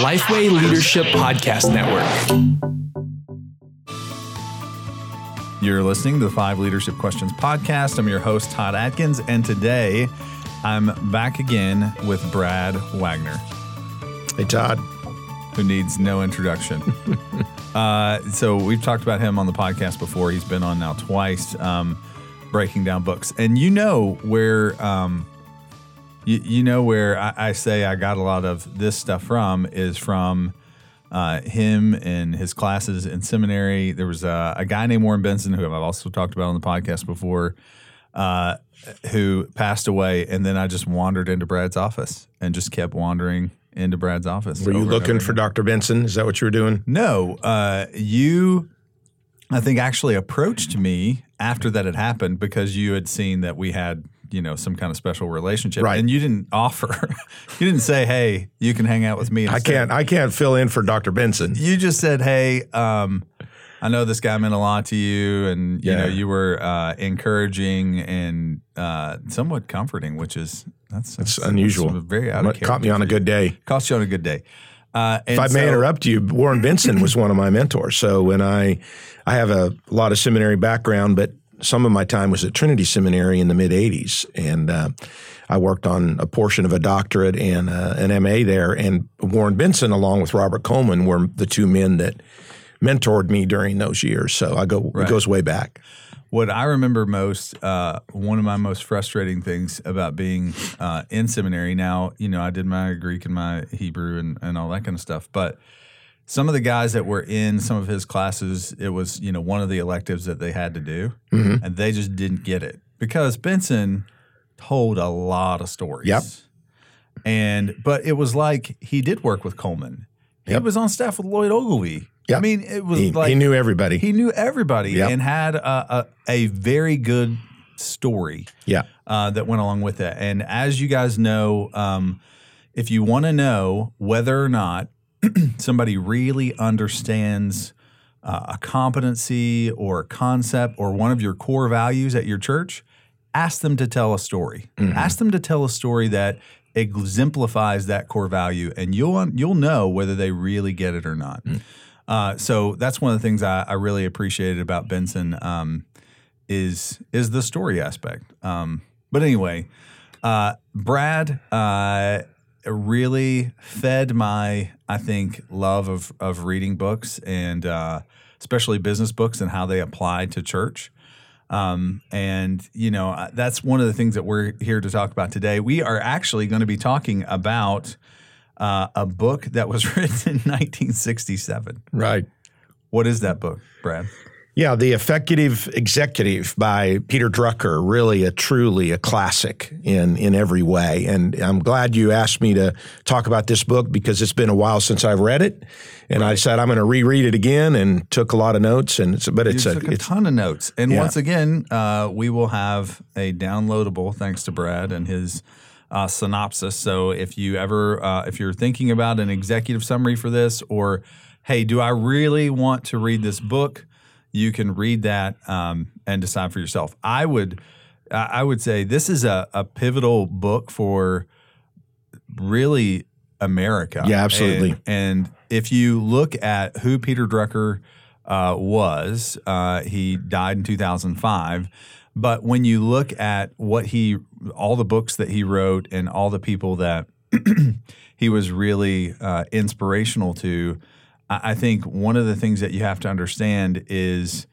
Lifeway Leadership Podcast Network. You're listening to the Five Leadership Questions podcast. I'm your host, Todd Adkins, and today I'm back again with Brad Waggoner, Hey, Todd. who needs no introduction. uh, so we've talked about him on the podcast before. He's been on now twice, um, breaking down books, and you know where. Um, you, you know where I, I say I got a lot of this stuff from is from uh, him and his classes in seminary. There was a, a guy named Warren Benson who I've also talked about on the podcast before, uh, who passed away, and then I just wandered into Brad's office and just kept wandering into Brad's office. Were you looking for. Dr. Benson? Is that what you were doing? No, uh, you, I think, actually approached me after that had happened because you had seen that we had, you know, some kind of special relationship, Right. And you didn't offer, you didn't say, "Hey, you can hang out with me." I can't. I can't fill in for Dr. Benson. You just said, "Hey, um, I know this guy meant a lot to you, and you Yeah. know, you were uh, encouraging and uh, somewhat comforting, which is that's, It's unusual. that's very out of caught me on a good day. Caught you on a good day. Uh, and If I may so- interrupt you, Warren Benson was one of my mentors. So when I, I have a lot of seminary background, but some of my time was at Trinity Seminary in the mid '80s, and uh, I worked on a portion of a doctorate and uh, an MA there. And Warren Benson, along with Robert Coleman, were the two men that mentored me during those years. So I go Right. it goes way back. What I remember most, uh, one of my most frustrating things about being uh, in seminary. Now, you know, I did my Greek and my Hebrew and, and all that kind of stuff, but some of the guys that were in some of his classes, it was you know one of the electives that they had to do, Mm-hmm. and they just didn't get it because Benson told a lot of stories. Yep. And but it was like he did work with Coleman. He Yep. was on staff with Lloyd Ogilvie. I mean, it was He, like he knew everybody. he knew everybody Yep. and had a, a, a very good story yeah. uh, that went along with it. And as you guys know, um, if you want to know whether or not somebody really understands uh, a competency or a concept or one of your core values at your church, ask them to tell a story. Ask them to tell a story that exemplifies that core value, and you'll you'll know whether they really get it or not. Uh, so that's one of the things I, I really appreciated about Benson um, is is the story aspect. Um, but anyway, uh, Brad uh, really fed my I think love of of reading books and uh, especially business books and how they apply to church. Um, and you know that's one of the things that we're here to talk about today. We are actually going to be talking about uh, a book that was written in 1967. Right. What is that book, Brad? Yeah, The Effective Executive by Peter Drucker, really a truly a classic in in every way. And I'm glad you asked me to talk about this book because it's been a while since I've read it. And I said I'm going to reread it again and took a lot of notes and it's but it's a took a it's ton of notes. And Yeah. once again, uh, we will have a downloadable thanks to Brad and his uh, synopsis. So if you ever, uh, if you're thinking about an executive summary for this, or hey, do I really want to read this book? You can read that um, and decide for yourself. I would, I would say this is a, a pivotal book for really America. Yeah, absolutely. And, and if you look at who Peter Drucker uh, was, uh, he died in 2005. But when you look at what he, all the books that he wrote, and all the people that he was really uh, inspirational to, I, think one of the things that you have to understand is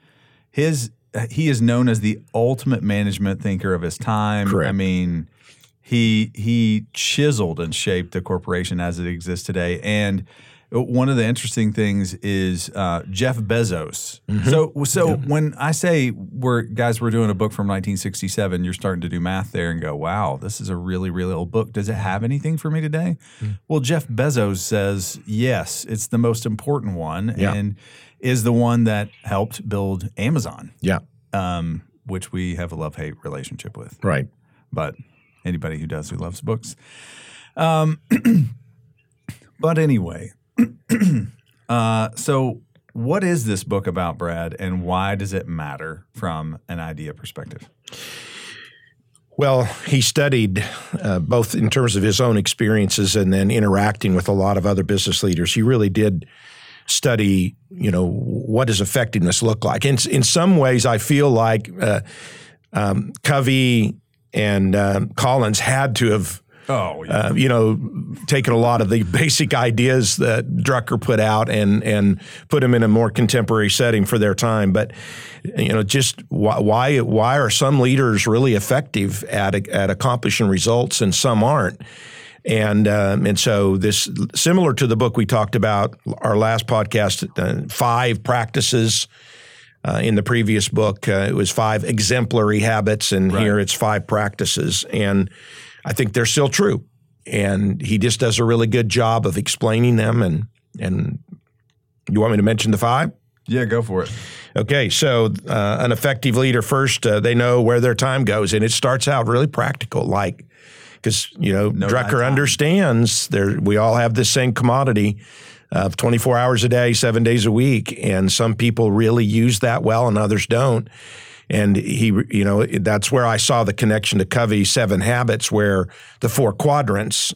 his. He is known as the ultimate management thinker of his time. Correct. I mean, he he chiseled and shaped the corporation as it exists today. And one of the interesting things is uh, Jeff Bezos. So so when I say we're guys, we're doing a book from 1967, you're starting to do math there and go, wow, this is a really really old book. Does it have anything for me today? Well, Jeff Bezos says yes, it's the most important one, Yeah. and is the one that helped build Amazon, yeah, um, which we have a love hate relationship with right. but anybody who does who loves books. Um, but anyway, uh, so what is this book about, Brad, and why does it matter from an idea perspective? Well, he studied uh, both in terms of his own experiences and then interacting with a lot of other business leaders. He really did study, you know, what does effectiveness look like. In, in some ways, I feel like uh, um, Covey and uh, Collins had to have Oh, yeah. uh, you know, taking a lot of the basic ideas that Drucker put out and and put them in a more contemporary setting for their time. But you know, just why why, why are some leaders really effective at at accomplishing results and some aren't? And um, and so this similar to the book we talked about our last podcast, uh, five practices. Uh, in the previous book, uh, it was five exemplary habits, and Right. here it's five practices. And I think they're still true. And he just does a really good job of explaining them. And and you want me to mention the five? yeah, go for it. Okay, so uh, an effective leader first, uh, they know where their time goes, and it starts out really practical, like because you know thy Drucker understands there we all have this same commodity of 24 hours a day, seven days a week, and some people really use that well, and others don't. And he, you know, that's where I saw the connection to Covey's Seven Habits, where the four quadrants.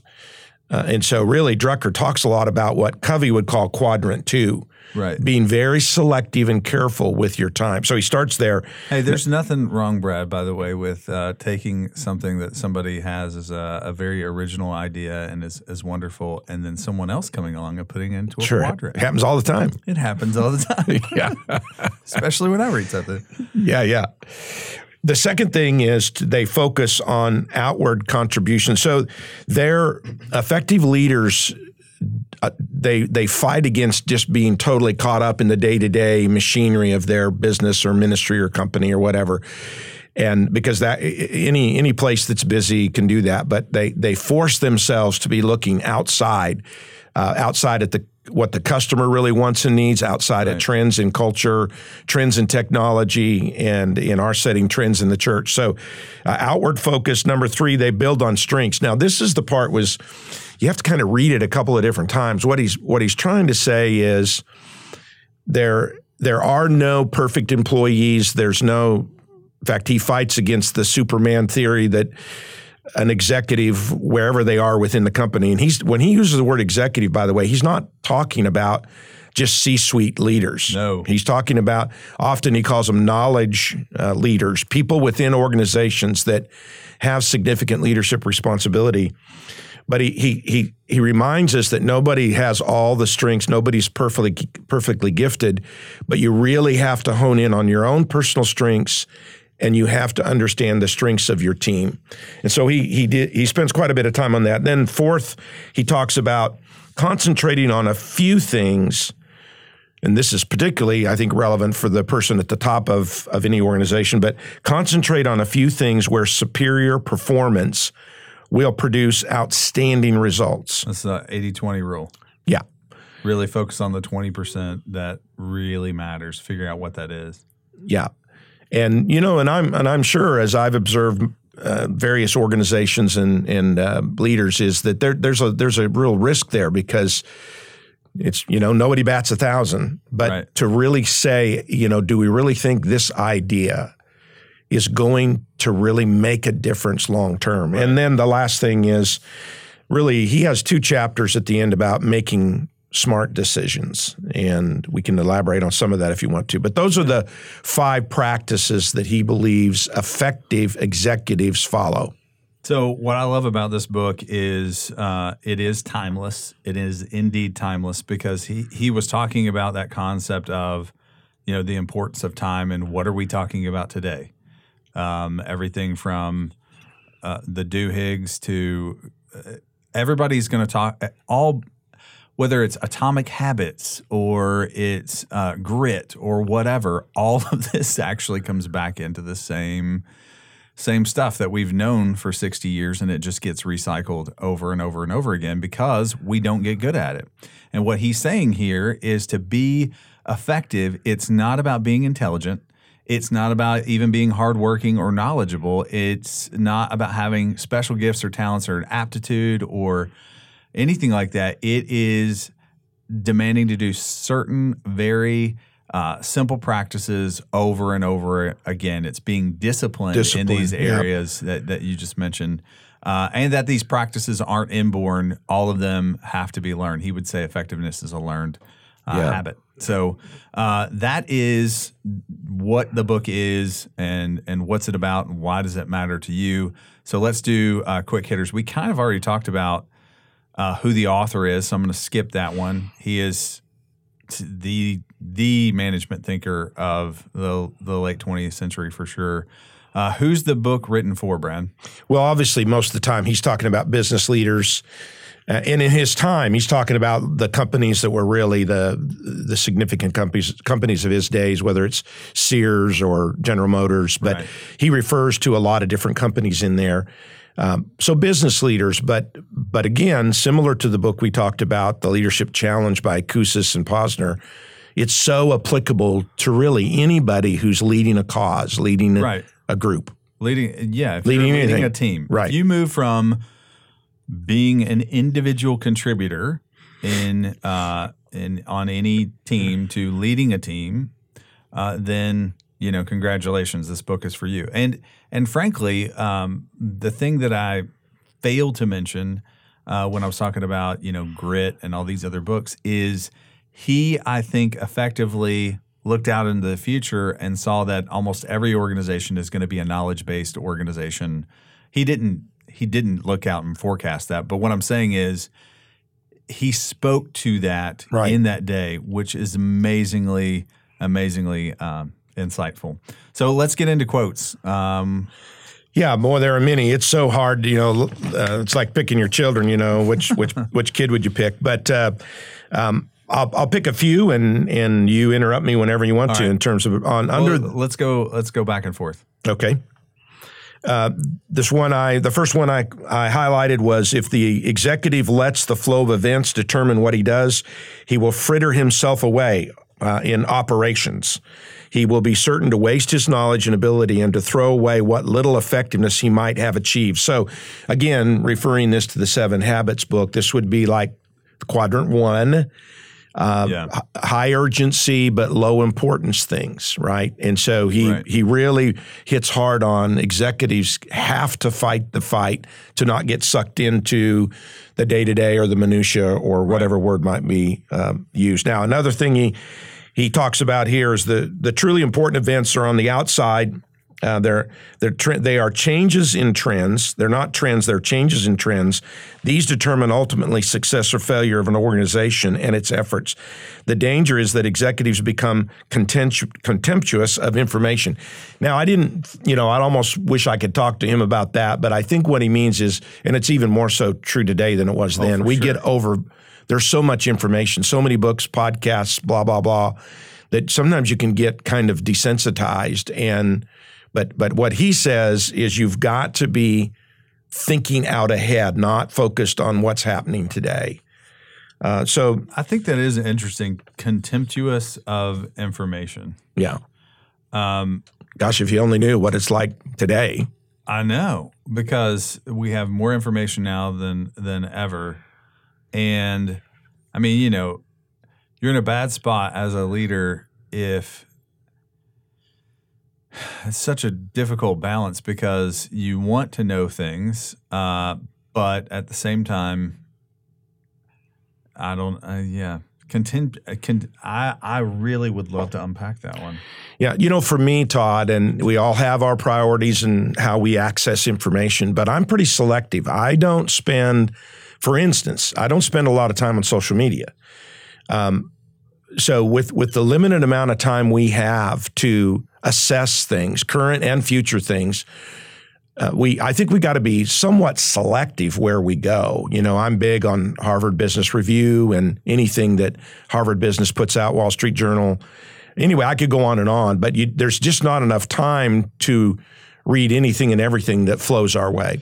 Uh, and so, really, Drucker talks a lot about what Covey would call quadrant two, Right. being very selective and careful with your time. So he starts there. Hey, there's nothing wrong, Brad, by the way, with uh, taking something that somebody has as a, a very original idea and is, is wonderful, and then someone else coming along and putting it into a Sure, quadrant. it happens all the time. It happens all the time, yeah, especially when I read something. yeah, yeah. The second thing is they focus on outward contribution. So they're effective leaders. Uh, they they fight against just being totally caught up in the day to day machinery of their business or ministry or company or whatever. And because that any any place that's busy can do that, but they they force themselves to be looking outside, uh, outside at the what the customer really wants and needs, outside of trends in culture, trends in technology, and in our setting, trends in the church. So, uh, outward focus. Number three, they build on strengths. Now, this is the part was you have to kind of read it a couple of different times. What he's what he's trying to say is there there are no perfect employees. There's no in fact, he fights against the Superman theory that an executive, wherever they are within the company, and he's when he uses the word executive, by the way, he's not talking about just C-suite leaders. No. he's talking about often he calls them knowledge uh, leaders, people within organizations that have significant leadership responsibility. But he, he he he reminds us that nobody has all the strengths, nobody's perfectly perfectly gifted, but you really have to hone in on your own personal strengths and you have to understand the strengths of your team. And so he he did he spends quite a bit of time on that. Then fourth, he talks about concentrating on a few things and this is particularly, I think, relevant for the person at the top of, of any organization, but concentrate on a few things where superior performance will produce outstanding results. That's the 80 20 rule. Yeah. Really focus on the 20% that really matters. Figure out what that is. Yeah, and you know, and I'm and I'm sure as I've observed uh, various organizations and and uh, leaders is that there there's a there's a real risk there because it's you know nobody bats a thousand, but Right. to really say you know do we really think this idea is going to really make a difference long term? And then the last thing is really he has two chapters at the end about making smart decisions and we can elaborate on some of that if you want to but those are the five practices that he believes effective executives follow So, what I love about this book is uh, it is timeless. It is indeed timeless because he he was talking about that concept of, you know, the importance of time and what are we talking about today? Um, everything from uh, the Duhiggs to uh, everybody's going to talk all whether it's atomic habits or it's uh, grit or whatever all of this actually comes back into the same same stuff that we've known for 60 years and it just gets recycled over and over and over again because we don't get good at it. And what he's saying here is to be effective, it's not about being intelligent. It's not about even being hardworking or knowledgeable. It's not about having special gifts or talents or an aptitude or anything like that. It is demanding to do certain very uh, simple practices over and over again. It's being disciplined Discipline, in these areas that, that you just mentioned. Uh, and that these practices aren't inborn. All of them have to be learned. He would say effectiveness is a learned uh, Yeah. habit. So uh, that is what the book is, and and what's it about, and why does it matter to you? So let's do uh, quick hitters. We kind of already talked about uh, who the author is, so I'm going to skip that one. He is the the management thinker of the the late 20th century for sure. Uh, who's the book written for, Brad? Well, obviously, most of the time he's talking about business leaders, uh, and in his time, he's talking about the companies that were really the the significant companies companies of his days, whether it's Sears or General Motors. But Right. he refers to a lot of different companies in there. Um, so business leaders, but but again, similar to the book we talked about, the Leadership Challenge by Kouzes and Posner. It's so applicable to really anybody who's leading a cause, leading a, Right. a group. Leading, yeah, Leading leading a team, Right. If you move from being an individual contributor in uh, in on any team to leading a team, uh, then you know, congratulations, this book is for you. And and frankly, um, the thing that I failed to mention uh, when I was talking about you know grit and all these other books is he I think effectively looked out into the future and saw that almost every organization is going to be a knowledge based organization. He didn't he didn't look out and forecast that, but what I'm saying is he spoke to that Right. in that day, which is amazingly amazingly um, insightful. So let's get into quotes. Um, Yeah, more there are many. It's so hard, you know. Uh, it's like picking your children. You know, which which which kid would you pick? But uh, um, I'll, I'll pick a few, and and you interrupt me whenever you want to. right. In terms of on under let's go. Let's go back and forth. Okay. Uh, this one I the first one I, I highlighted was if the executive lets the flow of events determine what he does, he will fritter himself away uh, in operations. He will be certain to waste his knowledge and ability and to throw away what little effectiveness he might have achieved. So, again, referring this to the Seven Habits book, this would be like quadrant one yeah. high urgency but low importance things, right? And so he Right. he really hits hard on executives have to fight the fight to not get sucked into the day to day or the minutia or whatever word might be um, used. Now, another thing he he talks about here is the the truly important events are on the outside. Uh, they're they're tre- they are changes in trends. They're not trends. They're changes in trends. These determine ultimately success or failure of an organization and its efforts. The danger is that executives become contemptu- contemptuous of information. Now, I didn't, you know, I almost wish I could talk to him about that, but I think what he means is, and it's even more so true today than it was then. We sure. get over. There's so much information, so many books, podcasts, blah blah blah, that sometimes you can get kind of desensitized and but but what he says is you've got to be thinking out ahead, not focused on what's happening today. Uh, so I think that is interesting. Contemptuous of information. yeah, Um, gosh, if you only knew what it's like today. I know because we have more information now than than ever, and I mean, you know, you're in a bad spot as a leader if it's such a difficult balance because you want to know things, uh, but at the same time, I don't. Uh, yeah, content. uh, Con- I I really would love to unpack that one. Yeah, you know, for me, Todd, and we all have our priorities and how we access information, but I'm pretty selective. I don't spend, for instance, I don't spend a lot of time on social media. Um, so with with the limited amount of time we have to assess things, current and future things, uh, we I think we got to be somewhat selective where we go. You know, I'm big on Harvard Business Review and anything that Harvard Business puts out, Wall Street Journal. Anyway, I could go on and on, but you, there's just not enough time to read anything and everything that flows our way.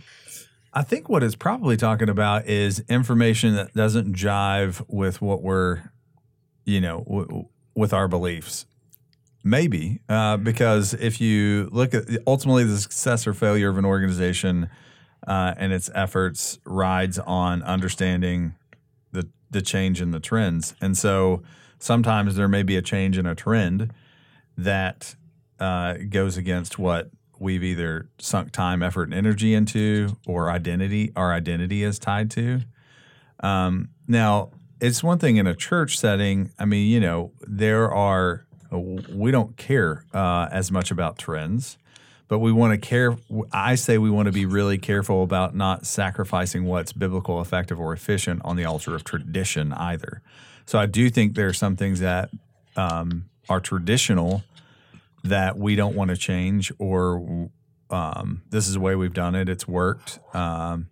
I think what it's probably talking about is information that doesn't jive with what we're, you know, w- with our beliefs. Maybe uh, because if you look at ultimately the success or failure of an organization uh, and its efforts rides on understanding the the change in the trends. And so sometimes there may be a change in a trend that uh, goes against what we've either sunk time, effort, and energy into, or identity. Our identity is tied to. Um, now, it's one thing in a church setting. I mean, you know, there are we don't care uh, as much about trends, but we want to care. I say we want to be really careful about not sacrificing what's biblical, effective, or efficient on the altar of tradition either. So I do think there are some things that um, are traditional that we don't want to change, or um, this is the way we've done it. It's worked, um,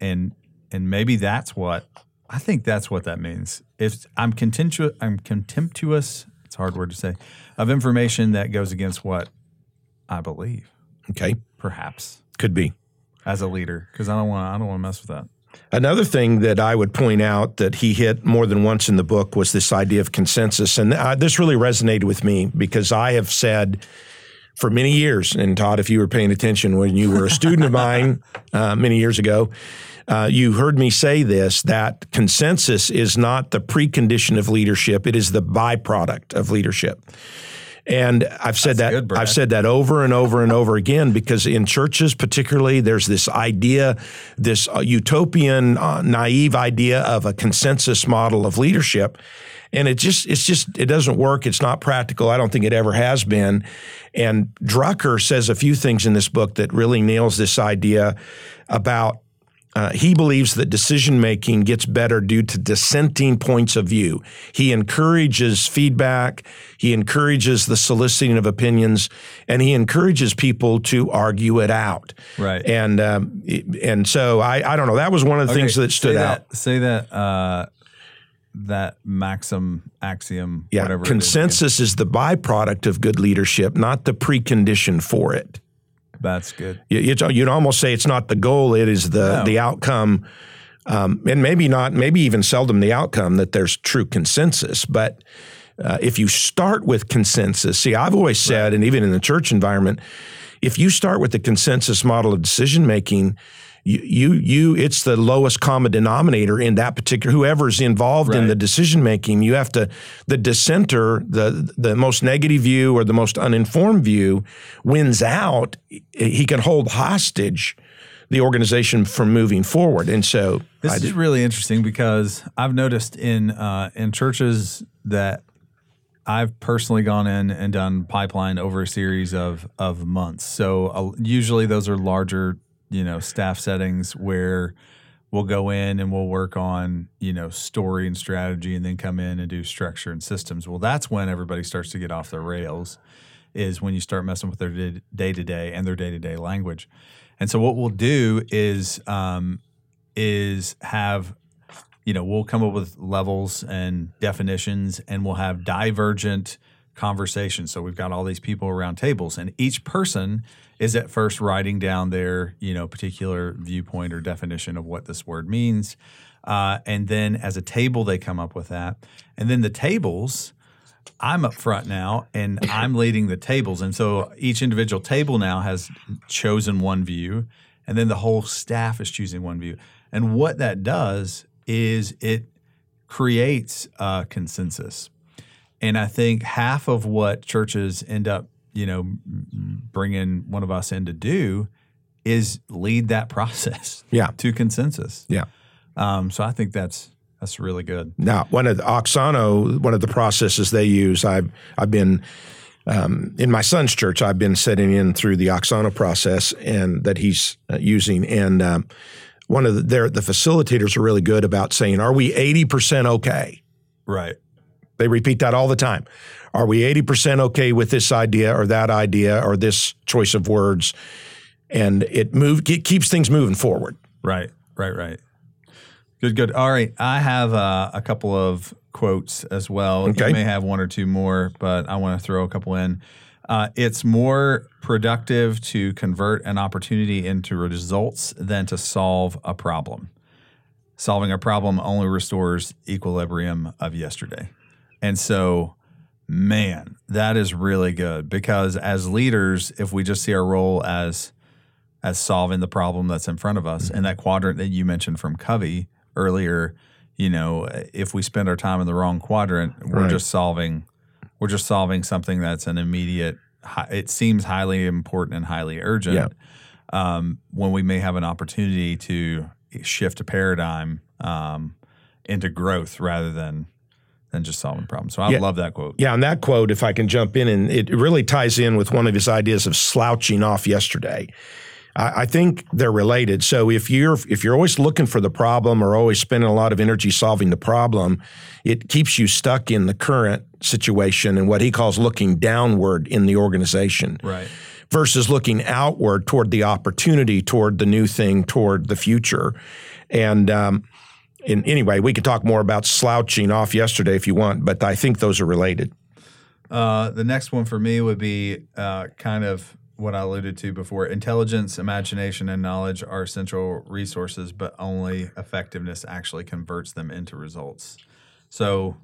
and and maybe that's what I think. That's what that means. If I'm contemptuous, I'm contemptuous. It's a hard word to say of information that goes against what I believe. Okay, perhaps could be as a leader because I don't want I don't want to mess with that. Another thing that I would point out that he hit more than once in the book was this idea of consensus. And uh, this really resonated with me because I have said for many years, and Todd, if you were paying attention when you were a student of mine uh, many years ago, uh, you heard me say this that consensus is not the precondition of leadership, it is the byproduct of leadership. And I've said That's that good, I've said that over and over and over again because in churches, particularly, there's this idea, this uh, utopian, uh, naive idea of a consensus model of leadership, and it just it's just it doesn't work. It's not practical. I don't think it ever has been. And Drucker says a few things in this book that really nails this idea about uh, he believes that decision making gets better due to dissenting points of view. He encourages feedback, he encourages the soliciting of opinions, and he encourages people to argue it out. Right. And um, and so I, I don't know. That was one of the okay, things that stood say out. Say that. Uh, that maxim axiom yeah consensus is, is the byproduct of good leadership not the precondition for it that's good. You, would almost say it's not the goal; it is the no. the outcome, um, and maybe not, maybe even seldom the outcome that there's true consensus. But uh, if you start with consensus, see, I've always said, right. and even in the church environment, if you start with the consensus model of decision making, you, you, you, it's the lowest common denominator in that particular, whoever's involved right. in the decision making, you have to, the dissenter, the, the most negative view or the most uninformed view wins out. He can hold hostage the organization from moving forward. And so this I is really interesting because I've noticed in, uh, in churches that I've personally gone in and done pipeline over a series of of months. So uh, usually those are larger you know staff settings where we'll go in and we'll work on you know story and strategy and then come in and do structure and systems. Well that's when everybody starts to get off their rails is when you start messing with their day to day and their day to day language. And so what we'll do is um, is have you know we'll come up with levels and definitions and we'll have divergent conversations so we've got all these people around tables and each person is at first writing down their you know particular viewpoint or definition of what this word means, uh, and then as a table they come up with that, and then the tables. I'm up front now and I'm leading the tables. And so each individual table now has chosen one view, and then the whole staff is choosing one view. And what that does is it creates a consensus. And I think half of what churches end up you know, bringing one of us in to do is lead that process yeah. to consensus. Yeah. Um, so I think that's that's really good. Now, one of the Auxano, one of the processes they use, I've I've been um, in my son's church. I've been setting in through the Auxano process and that he's uh, using, and um, one of the the facilitators are really good about saying, "Are we eighty percent okay?" Right. They repeat that all the time. Are we 80% okay with this idea or that idea or this choice of words? And it move it keeps things moving forward. Right, right, right. Good, good. All right, I have uh, a couple of quotes as well. Okay. You may have one or two more, but I want to throw a couple in. Uh, it's more productive to convert an opportunity into results than to solve a problem. Solving a problem only restores equilibrium of yesterday. And so Man, that is really good because as leaders, if we just see our role as as solving the problem that's in front of us, mm-hmm. and that quadrant that you mentioned from Covey earlier, you know, if we spend our time in the wrong quadrant, we're Right. just solving we're just solving something that's an immediate. It seems highly important and highly urgent. Yeah. Um, when we may have an opportunity to shift a paradigm um, into growth rather than than just solving problems. So I Yeah. love that quote. Yeah, and that quote, if I can jump in, and it really ties in with one of his ideas of slouching off yesterday. I, I think they're related. So if you're if you're always looking for the problem or always spending a lot of energy solving the problem, it keeps you stuck in the current situation and what he calls looking downward in the organization Right. versus looking outward toward the opportunity, toward the new thing, toward the future. And um, in, anyway, we could talk more about slouching off yesterday if you want, but I think those are related. Uh, the next one for me would be uh, kind of what I alluded to before. Intelligence, imagination, and knowledge are essential resources, but only effectiveness actually converts them into results. So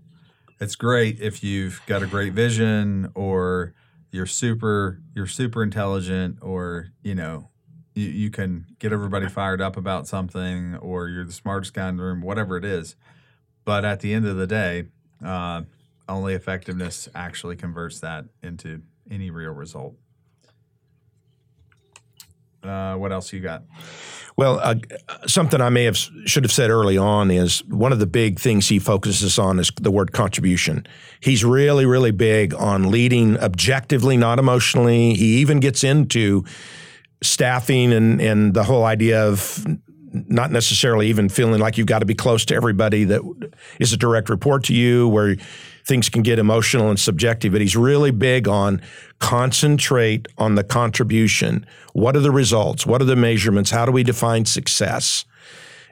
it's great if you've got a great vision or you're super you're super intelligent or you know you, you can get everybody fired up about something or you're the smartest guy in the room whatever it is but at the end of the day uh, only effectiveness actually converts that into any real result uh, what else you got Well, uh, something I may have should have said early on is one of the big things he focuses on is the word contribution. He's really, really big on leading objectively, not emotionally. He even gets into staffing and and the whole idea of not necessarily even feeling like you've got to be close to everybody that is a direct report to you, where things can get emotional and subjective. But he's really big on concentrate on the contribution. What are the results? What are the measurements? How do we define success?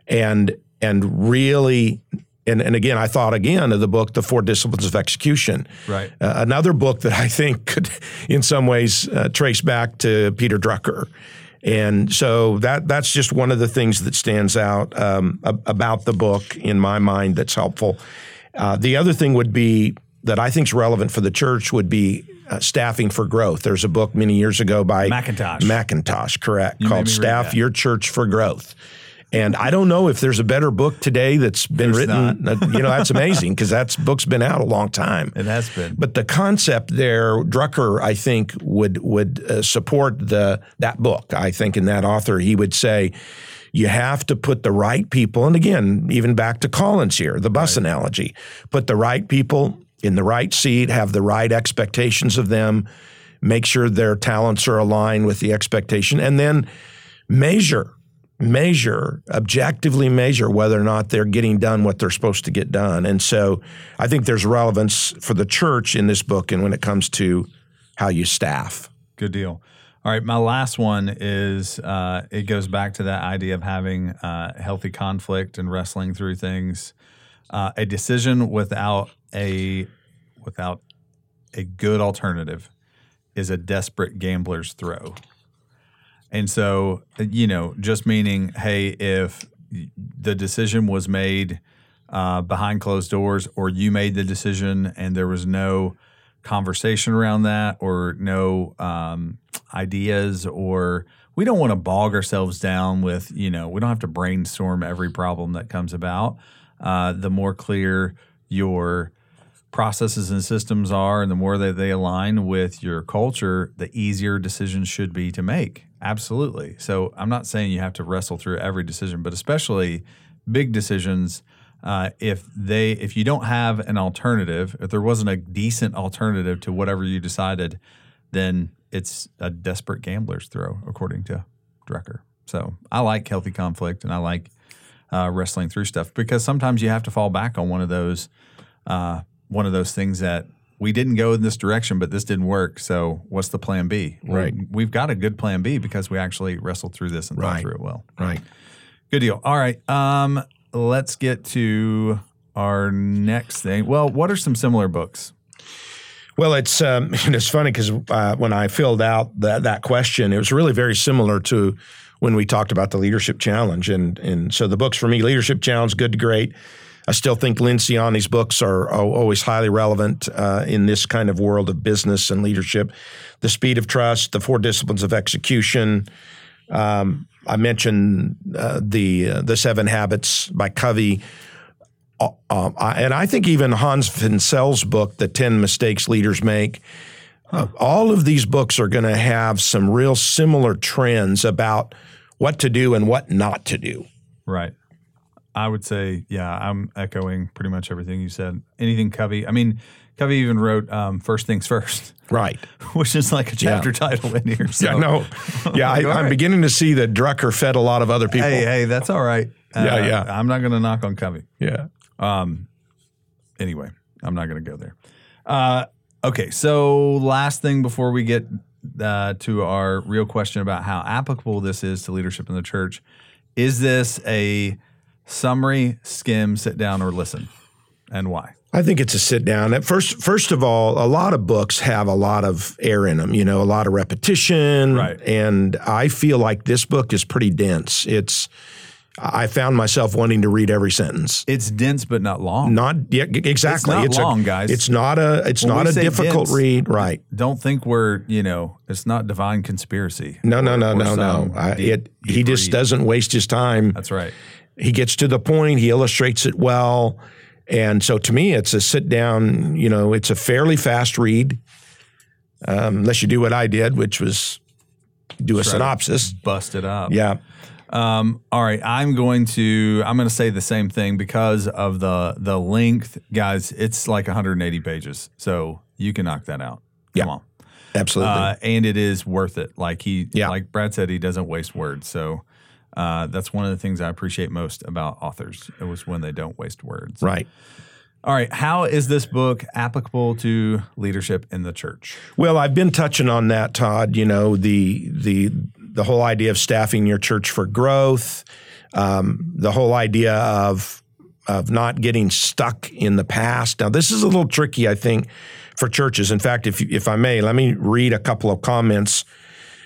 And and really. And, and again, I thought again of the book, The Four Disciplines of Execution. Right. Uh, another book that I think could, in some ways, uh, trace back to Peter Drucker. And so that that's just one of the things that stands out um, ab- about the book in my mind that's helpful. Uh, the other thing would be that I think is relevant for the church would be uh, staffing for growth. There's a book many years ago by McIntosh. McIntosh, correct, made called "Staff. Your Church for Growth." And I don't know if there's a better book today that's been There's written. Uh, you know, that's amazing because that book's been out a long time. it has been But the concept there, Drucker, I think would would uh, support the that book. I think in that author, he would say, you have to put the right people, and again, even back to Collins here, the bus analogy, put the right people in the right seat, have the right expectations of them, make sure their talents are aligned with the expectation, and then measure measure objectively measure whether or not they're getting done what they're supposed to get done and so i think there's relevance for the church in this book and when it comes to how you staff Good deal. All right, my last one is uh, it goes back to that idea of having uh, healthy conflict and wrestling through things. Uh, a decision without a without a good alternative is a desperate gambler's throw. And so, you know, just meaning, hey, if the decision was made uh, behind closed doors, or you made the decision and there was no conversation around that, or no um, ideas, or we don't want to bog ourselves down with, you know, we don't have to brainstorm every problem that comes about. Uh, the more clear your processes and systems are and the more that they align with your culture, the easier decisions should be to make. Absolutely. So I'm not saying you have to wrestle through every decision, but especially big decisions. Uh, if they if you don't have an alternative, if there wasn't a decent alternative to whatever you decided, then it's a desperate gambler's throw, according to Drucker. So I like healthy conflict and I like uh, wrestling through stuff because sometimes you have to fall back on one of those uh, one of those things that we didn't go in this direction, but this didn't work. So what's the plan B? Right. We've got a good plan B because we actually wrestled through this and thought through it well. right Good deal. All right. Um, let's get to our next thing. Well, what are some similar books? Well, it's um, it's funny because uh, when I filled out that that question, it was really very similar to when we talked about the leadership challenge, and and so the books for me, leadership challenge, good to great. I still think Lencioni's books are always highly relevant uh, in this kind of world of business and leadership. The Speed of Trust, The Four Disciplines of Execution. Um, I mentioned uh, the uh, the Seven Habits by Covey um, I, and I think even Hans Finzel's book, The 10 Mistakes Leaders Make, uh, all of these books are going to have some real similar trends about what to do and what not to do. Right. I would say, yeah, I'm echoing pretty much everything you said. Anything Covey. I mean, Covey even wrote um, First Things First, Right. which is like a chapter title in here. So. Yeah, no. Yeah, I, I'm right. beginning to see that Drucker fed a lot of other people. Hey, hey, that's all right. Uh, Yeah, yeah. I'm not going to knock on Covey. Yeah. Um. Anyway, I'm not going to go there. Uh, okay, so last thing before we get uh, to our real question about how applicable this is to leadership in the church is this a summary, skim, sit down, or listen, and why? I think it's a sit down. At first, first of all, a lot of books have a lot of air in them. You know, a lot of repetition. Right. And I feel like this book is pretty dense. It's. I found myself wanting to read every sentence. It's dense but not long. Not yeah, exactly. not a- long, guys. It's not a. It's When not a difficult dense- read. Right. Don't think we're you know it's not divine conspiracy. No, no, or- no, or no, no. I, deep- it. He just read. doesn't waste his time. That's right. He gets to the point he illustrates it well and so to me it's a sit down you know it's a fairly fast read um, unless you do what i did which was do a synopsis Bust it up. yeah Um, all right, I'm going to I'm going to say the same thing because of the the length, guys. It's like 180 pages, so you can knock that out. Come Yeah. on, absolutely uh, and it is worth it. Like he, Yeah. like Brad said, he doesn't waste words. So uh, that's one of the things I appreciate most about authors. It was when they don't waste words. right All right, how is this book applicable to leadership in the church? well i've been touching on that todd you know the the the whole idea of staffing your church for growth um, the whole idea of of not getting stuck in the past. Now, this is a little tricky, I think, for churches. In fact, if if I may, let me read a couple of comments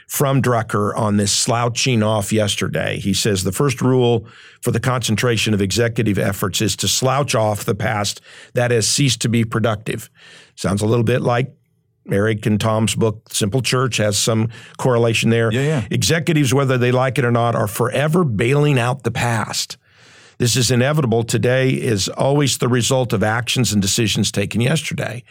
from Drucker on this slouching off yesterday. He says the first rule for the concentration of executive efforts is to slouch off the past that has ceased to be productive. Sounds a little bit like Eric and Thom's book, Simple Church, has some correlation there. Yeah, yeah. Executives, whether they like it or not, are forever bailing out the past. This is inevitable. Today is always the result of actions and decisions taken yesterday.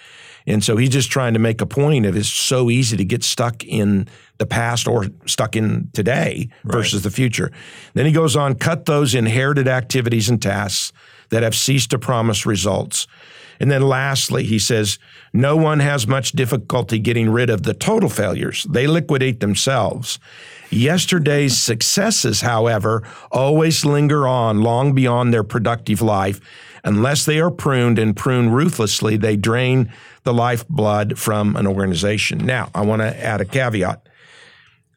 And so he's just trying to make a point of it's so easy to get stuck in the past or stuck in today versus the future. Then he goes on, cut those inherited activities and tasks that have ceased to promise results. And then lastly, he says, no one has much difficulty getting rid of the total failures. They liquidate themselves. Yesterday's successes, however, always linger on long beyond their productive life. Unless they are pruned and pruned ruthlessly, they drain the lifeblood from an organization. Now, I want to add a caveat.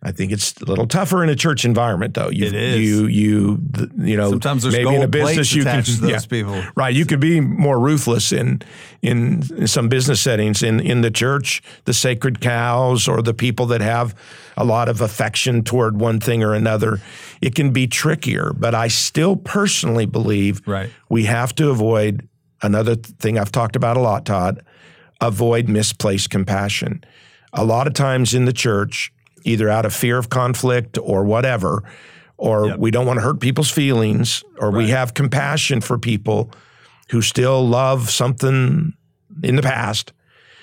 I think it's a little tougher in a church environment, though. You, It is. You, you, you know, Sometimes there's maybe in a business you can, attached to those yeah. people. Right. You could be more ruthless in in some business settings. In in the church, the sacred cows or the people that have a lot of affection toward one thing or another, it can be trickier. But I still personally believe Right. we have to avoid another thing I've talked about a lot, Todd. Avoid misplaced compassion. A lot of times in the church, either out of fear of conflict or whatever, or Yep. we don't want to hurt people's feelings, or we have compassion for people who still love something in the past,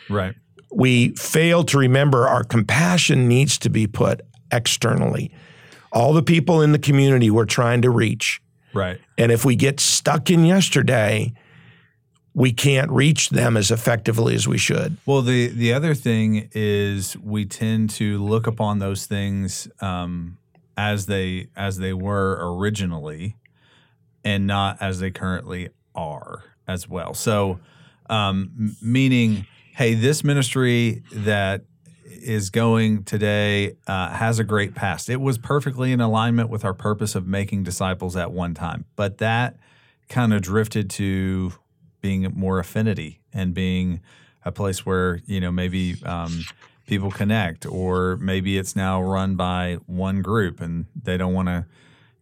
Right. we fail to remember our compassion needs to be put externally. All the people in the community we're trying to reach. Right. And if we get stuck in yesterday, we can't reach them as effectively as we should. Well, the the other thing is we tend to look upon those things um, as they as they were originally, and not as they currently are as well. So, um, meaning, hey, this ministry that is going today uh, has a great past. It was perfectly in alignment with our purpose of making disciples at one time, but that kind of drifted to being more affinity and being a place where you know maybe um, people connect, or maybe it's now run by one group and they don't want to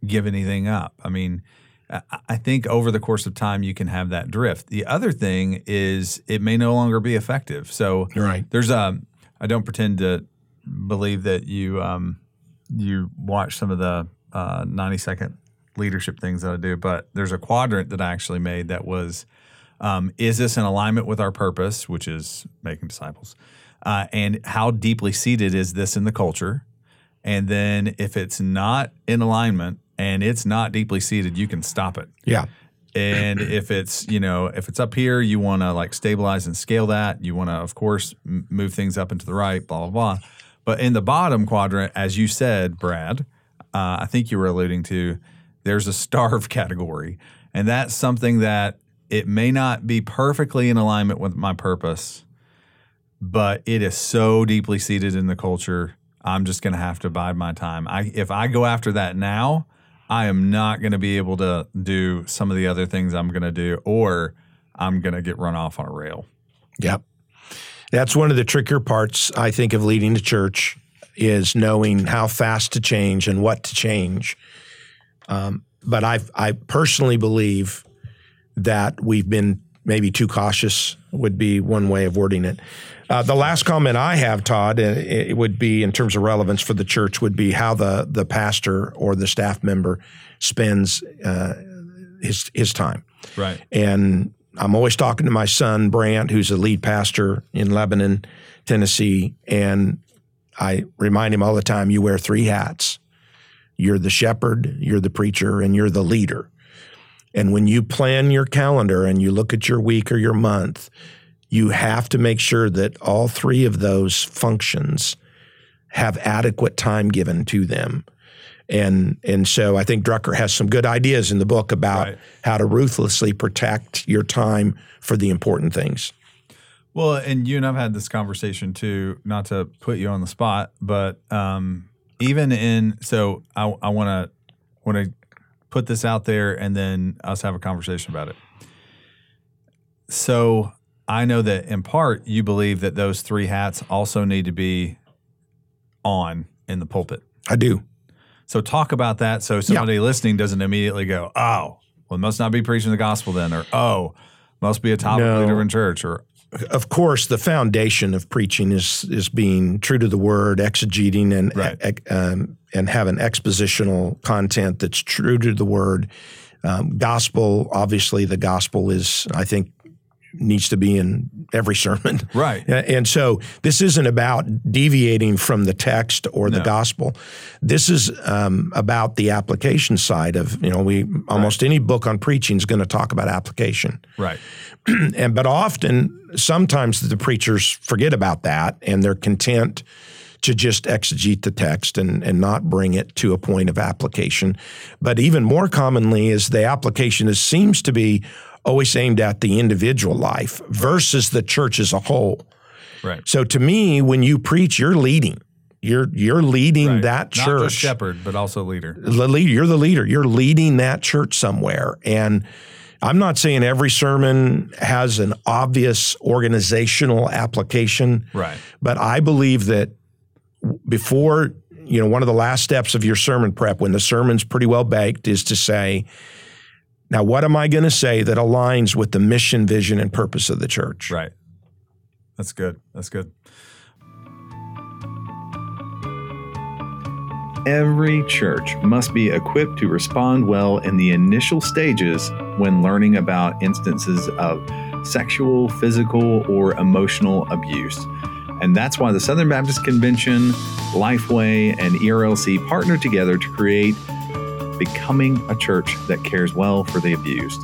give anything up. I mean, I- think over the course of time you can have that drift. The other thing is it may no longer be effective. So You're Right. there's a. I don't pretend to believe that you um, you watch some of the uh, 90 second leadership things that I do, but there's a quadrant that I actually made that was um, is this in alignment with our purpose, which is making disciples? Uh, and how deeply seated is this in the culture? And then if it's not in alignment and it's not deeply seated, you can stop it. Yeah. And if it's you know if it's up here, you want to like stabilize and scale that. You want to, of course, m- move things up and to the right. Blah blah blah. But in the bottom quadrant, as you said, Brad, uh, I think you were alluding to, there's a starve category, and that's something that it may not be perfectly in alignment with my purpose, but it is so deeply seated in the culture. I'm just going to have to bide my time. I if I go after that now, I am not going to be able to do some of the other things I'm going to do, or I'm going to get run off on a rail. Yep. That's one of the trickier parts, I think, of leading the church is knowing how fast to change and what to change. Um, but I, I personally believe that we've been maybe too cautious would be one way of wording it. Uh, the last comment I have, Todd, uh, it would be in terms of relevance for the church would be how the the pastor or the staff member spends uh, his his time. Right. And I'm always talking to my son Brant, who's a lead pastor in Lebanon, Tennessee, and I remind him all the time: you wear three hats. You're the shepherd, you're the preacher, and you're the leader. And when you plan your calendar and you look at your week or your month, you have to make sure that all three of those functions have adequate time given to them. And and so I think Drucker has some good ideas in the book about Right. how to ruthlessly protect your time for the important things. Well, and you and I've had this conversation too. Not to put you on the spot, but um, even in so I I want to want to put this out there, and then us have a conversation about it. So I know that in part you believe that those three hats also need to be on in the pulpit. I do. So talk about that so somebody listening doesn't immediately go, "Oh, well, it must not be preaching the gospel then," or "Oh, must be a top No. leader in church," or Of course, the foundation of preaching is is being true to the word, exegeting, and Right. e- um, and have an expositional content that's true to the word. Um, gospel, obviously, the gospel is, I think, needs to be in every sermon. right. And so this isn't about deviating from the text or the No. gospel. This is um, about the application side of you know we almost any book on preaching is going to talk about application. Right. And but often, sometimes the preachers forget about that and they're content to just exegete the text and, and not bring it to a point of application. But even more commonly is the application is seems to be always aimed at the individual life versus the church as a whole. Right. So to me, when you preach, you're leading. You're you're leading Right. that Not church just shepherd, but also leader. the leader. You're the leader. You're leading that church somewhere. And I'm not saying every sermon has an obvious organizational application, Right. but I believe that before, you know, one of the last steps of your sermon prep, when the sermon's pretty well baked, is to say, now what am I going to say that aligns with the mission, vision, and purpose of the church? Right. That's good. That's good. Every church must be equipped to respond well in the initial stages when learning about instances of sexual, physical, or emotional abuse. And that's why the Southern Baptist Convention, Lifeway, and ERLC partner together to create Becoming a Church That Cares Well for the Abused.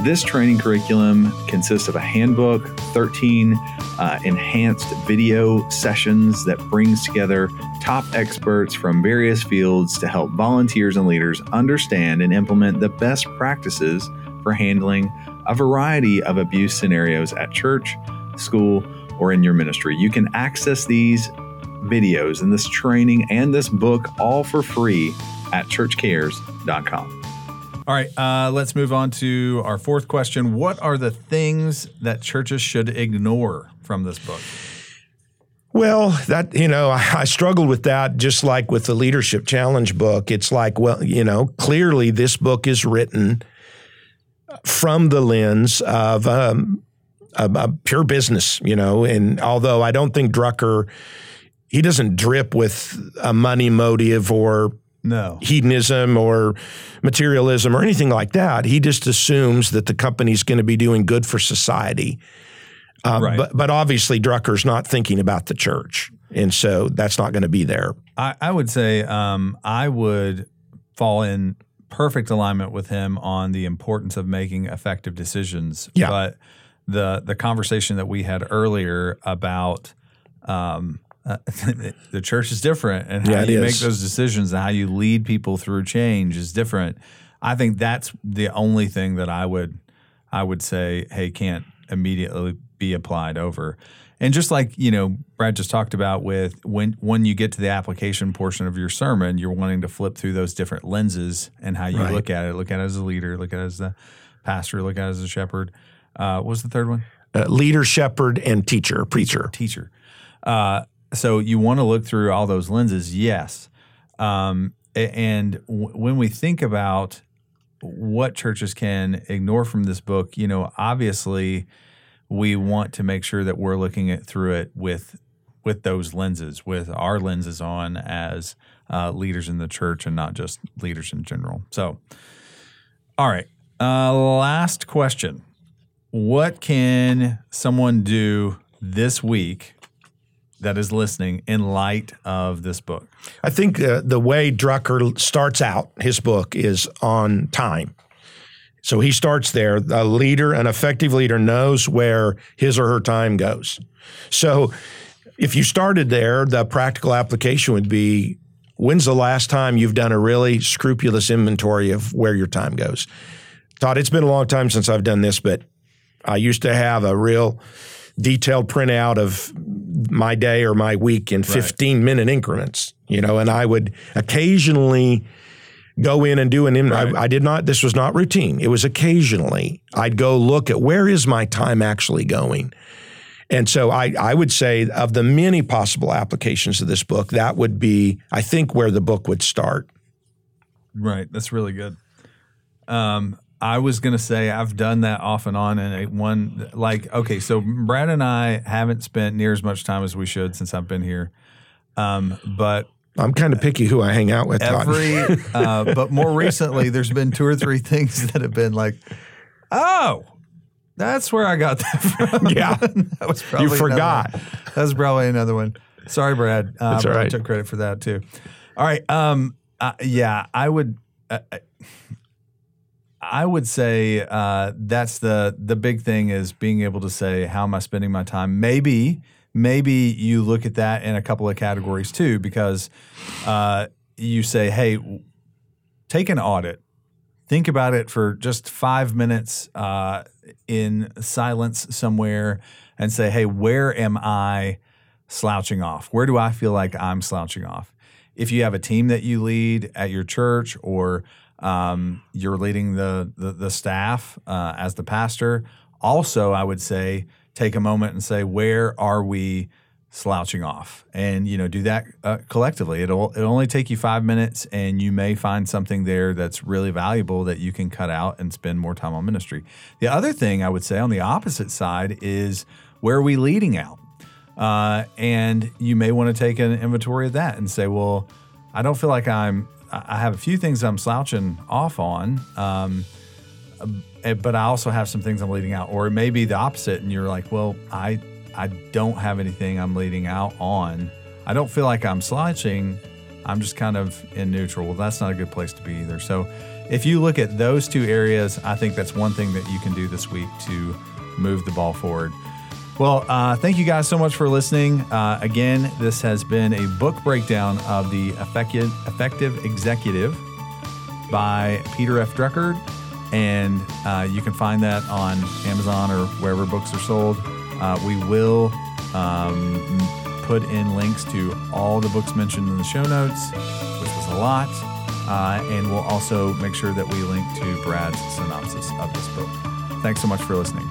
This training curriculum consists of a handbook, 13 uh, enhanced video sessions that brings together top experts from various fields to help volunteers and leaders understand and implement the best practices for handling a variety of abuse scenarios at church, school, or in your ministry. You can access these videos and this training and this book all for free at churchcares.com. All right, uh, let's move on to our fourth question. What are the things that churches should ignore from this book? Well, that you know, I, I struggled with that just like with the leadership challenge book. It's like, well, you know, clearly this book is written from the lens of um, a, a pure business, you know. And although I don't think Drucker, he doesn't drip with a money motive or No. hedonism or materialism or anything like that. He just assumes that the company's going to be doing good for society. Um, Right. But but obviously Drucker's not thinking about the church, and so that's not going to be there. I, I would say um, I would fall in perfect alignment with him on the importance of making effective decisions. Yeah. But the the conversation that we had earlier about um, uh, the church is different and how Yeah, you make those decisions and how you lead people through change is different. I think that's the only thing that I would I would say, hey, can't immediately be applied over. And just like you know, Brad just talked about with when when you get to the application portion of your sermon, you're wanting to flip through those different lenses and how you Right. look at it. Look at it as a leader, look at it as the pastor, look at it as a shepherd. Uh, what was the third one? Uh, leader, shepherd, and teacher, preacher. teacher. Uh, so you want to look through all those lenses, yes. Um, and w- when we think about what churches can ignore from this book, you know, obviously we want to make sure that we're looking at through it with with those lenses, with our lenses on as uh, leaders in the church and not just leaders in general. So, all right, uh, last question what can someone do this week that is listening in light of this book? I think uh, the way Drucker starts out his book is on time. So he starts there. A leader, an effective leader, knows where his or her time goes. So if you started there, the practical application would be when's the last time you've done a really scrupulous inventory of where your time goes? Todd, it's been a long time since I've done this, but I used to have a real detailed printout of my day or my week in 15 minute increments, you know, and I would occasionally go in and do an, in, Right. I, I did not, this was not routine. It was occasionally I'd go look at where is my time actually going? And so I, I would say of the many possible applications of this book, that would be, I think, where the book would start. Right. That's really good. Um, I was going to say I've done that off and on. And a one, like, okay, so Brad and I haven't spent near as much time as we should since I've been here. Um, but I'm kind of picky who I hang out with. Every, uh, but more recently, there's been two or three things that have been like, oh, that's where I got that from. Yeah. that was probably you forgot. one. That was probably another one. Sorry, Brad. Uh, That's all but I right. took credit for that too. All right. Um. Uh, yeah, I would. Uh, I would say uh, that's the the big thing is being able to say how am I spending my time. Maybe maybe you look at that in a couple of categories too, because uh, you say, hey, take an audit. Think about it for just five minutes uh, in silence somewhere and say, hey, where am I slouching off? Where do I feel like I'm slouching off? If you have a team that you lead at your church or um, you're leading the, the, the staff uh, as the pastor, also, I would say, take a moment and say, where are we slouching off? And, you know, do that uh, collectively. It'll, it'll only take you five minutes and you may find something there that's really valuable that you can cut out and spend more time on ministry. The other thing I would say on the opposite side is where are we leading out? Uh, and you may want to take an inventory of that and say, well, I don't feel like I'm, I have a few things I'm slouching off on. Um, eh, but I also have some things I'm leading out, or it may be the opposite, and you're like, well, I I don't have anything I'm leading out on. I don't feel like I'm slouching. I'm just kind of in neutral. Well, that's not a good place to be either. So, if you look at those two areas, I think that's one thing that you can do this week to move the ball forward. Well, uh, thank you guys so much for listening. Uh, again, this has been a book breakdown of the Effective, Effective Executive by Peter F. Drucker. And uh, you can find that on Amazon or wherever books are sold. Uh, we will um, put in links to all the books mentioned in the show notes, which was a lot. Uh, and we'll also make sure that we link to Brad's synopsis of this book. Thanks so much for listening.